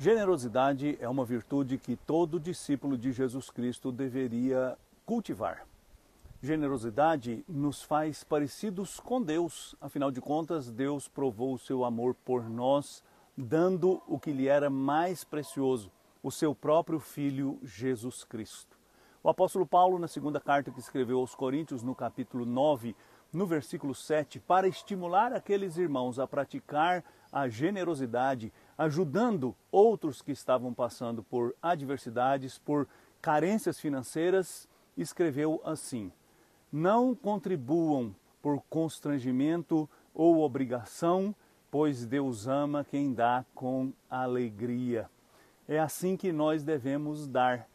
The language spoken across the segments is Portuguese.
Generosidade é uma virtude que todo discípulo de Jesus Cristo deveria cultivar. Generosidade nos faz parecidos com Deus, afinal de contas, Deus provou o seu amor por nós, dando o que lhe era mais precioso, o seu próprio Filho Jesus Cristo. O apóstolo Paulo, na segunda carta que escreveu aos Coríntios, no capítulo 9, no versículo 7, para estimular aqueles irmãos a praticar a generosidade, ajudando outros que estavam passando por adversidades, por carências financeiras, escreveu assim: Não contribuam por constrangimento ou obrigação, pois Deus ama quem dá com alegria. É assim que nós devemos dar.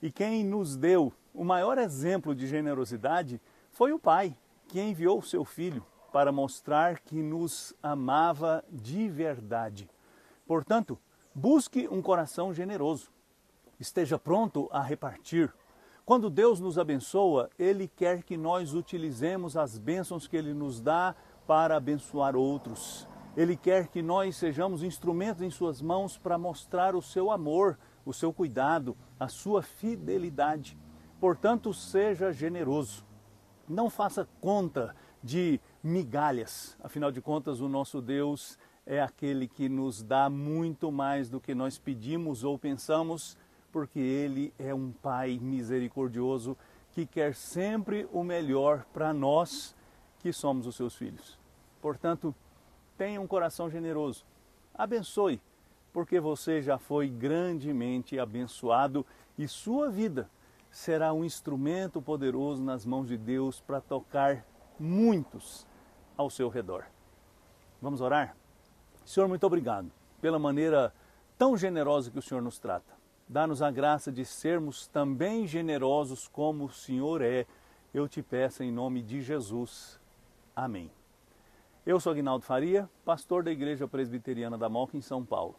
E quem nos deu o maior exemplo de generosidade foi o Pai, que enviou o seu Filho para mostrar que nos amava de verdade. Portanto, busque um coração generoso. Esteja pronto a repartir. Quando Deus nos abençoa, Ele quer que nós utilizemos as bênçãos que Ele nos dá para abençoar outros. Ele quer que nós sejamos instrumentos em Suas mãos para mostrar o seu amor, o seu cuidado, a sua fidelidade. Portanto, seja generoso. Não faça conta de migalhas. Afinal de contas, o nosso Deus é aquele que nos dá muito mais do que nós pedimos ou pensamos, porque Ele é um Pai misericordioso que quer sempre o melhor para nós que somos os seus filhos. Portanto, tenha um coração generoso. Abençoe, porque você já foi grandemente abençoado e sua vida será um instrumento poderoso nas mãos de Deus para tocar muitos ao seu redor. Vamos orar? Senhor, muito obrigado pela maneira tão generosa que o Senhor nos trata. Dá-nos a graça de sermos também generosos como o Senhor é. Eu te peço em nome de Jesus. Amém. Eu sou Aguinaldo Faria, pastor da Igreja Presbiteriana da Moca em São Paulo.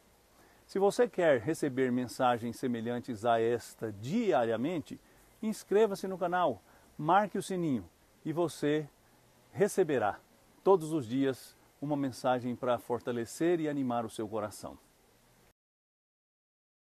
Se você quer receber mensagens semelhantes a esta diariamente, inscreva-se no canal, marque o sininho e você receberá todos os dias uma mensagem para fortalecer e animar o seu coração.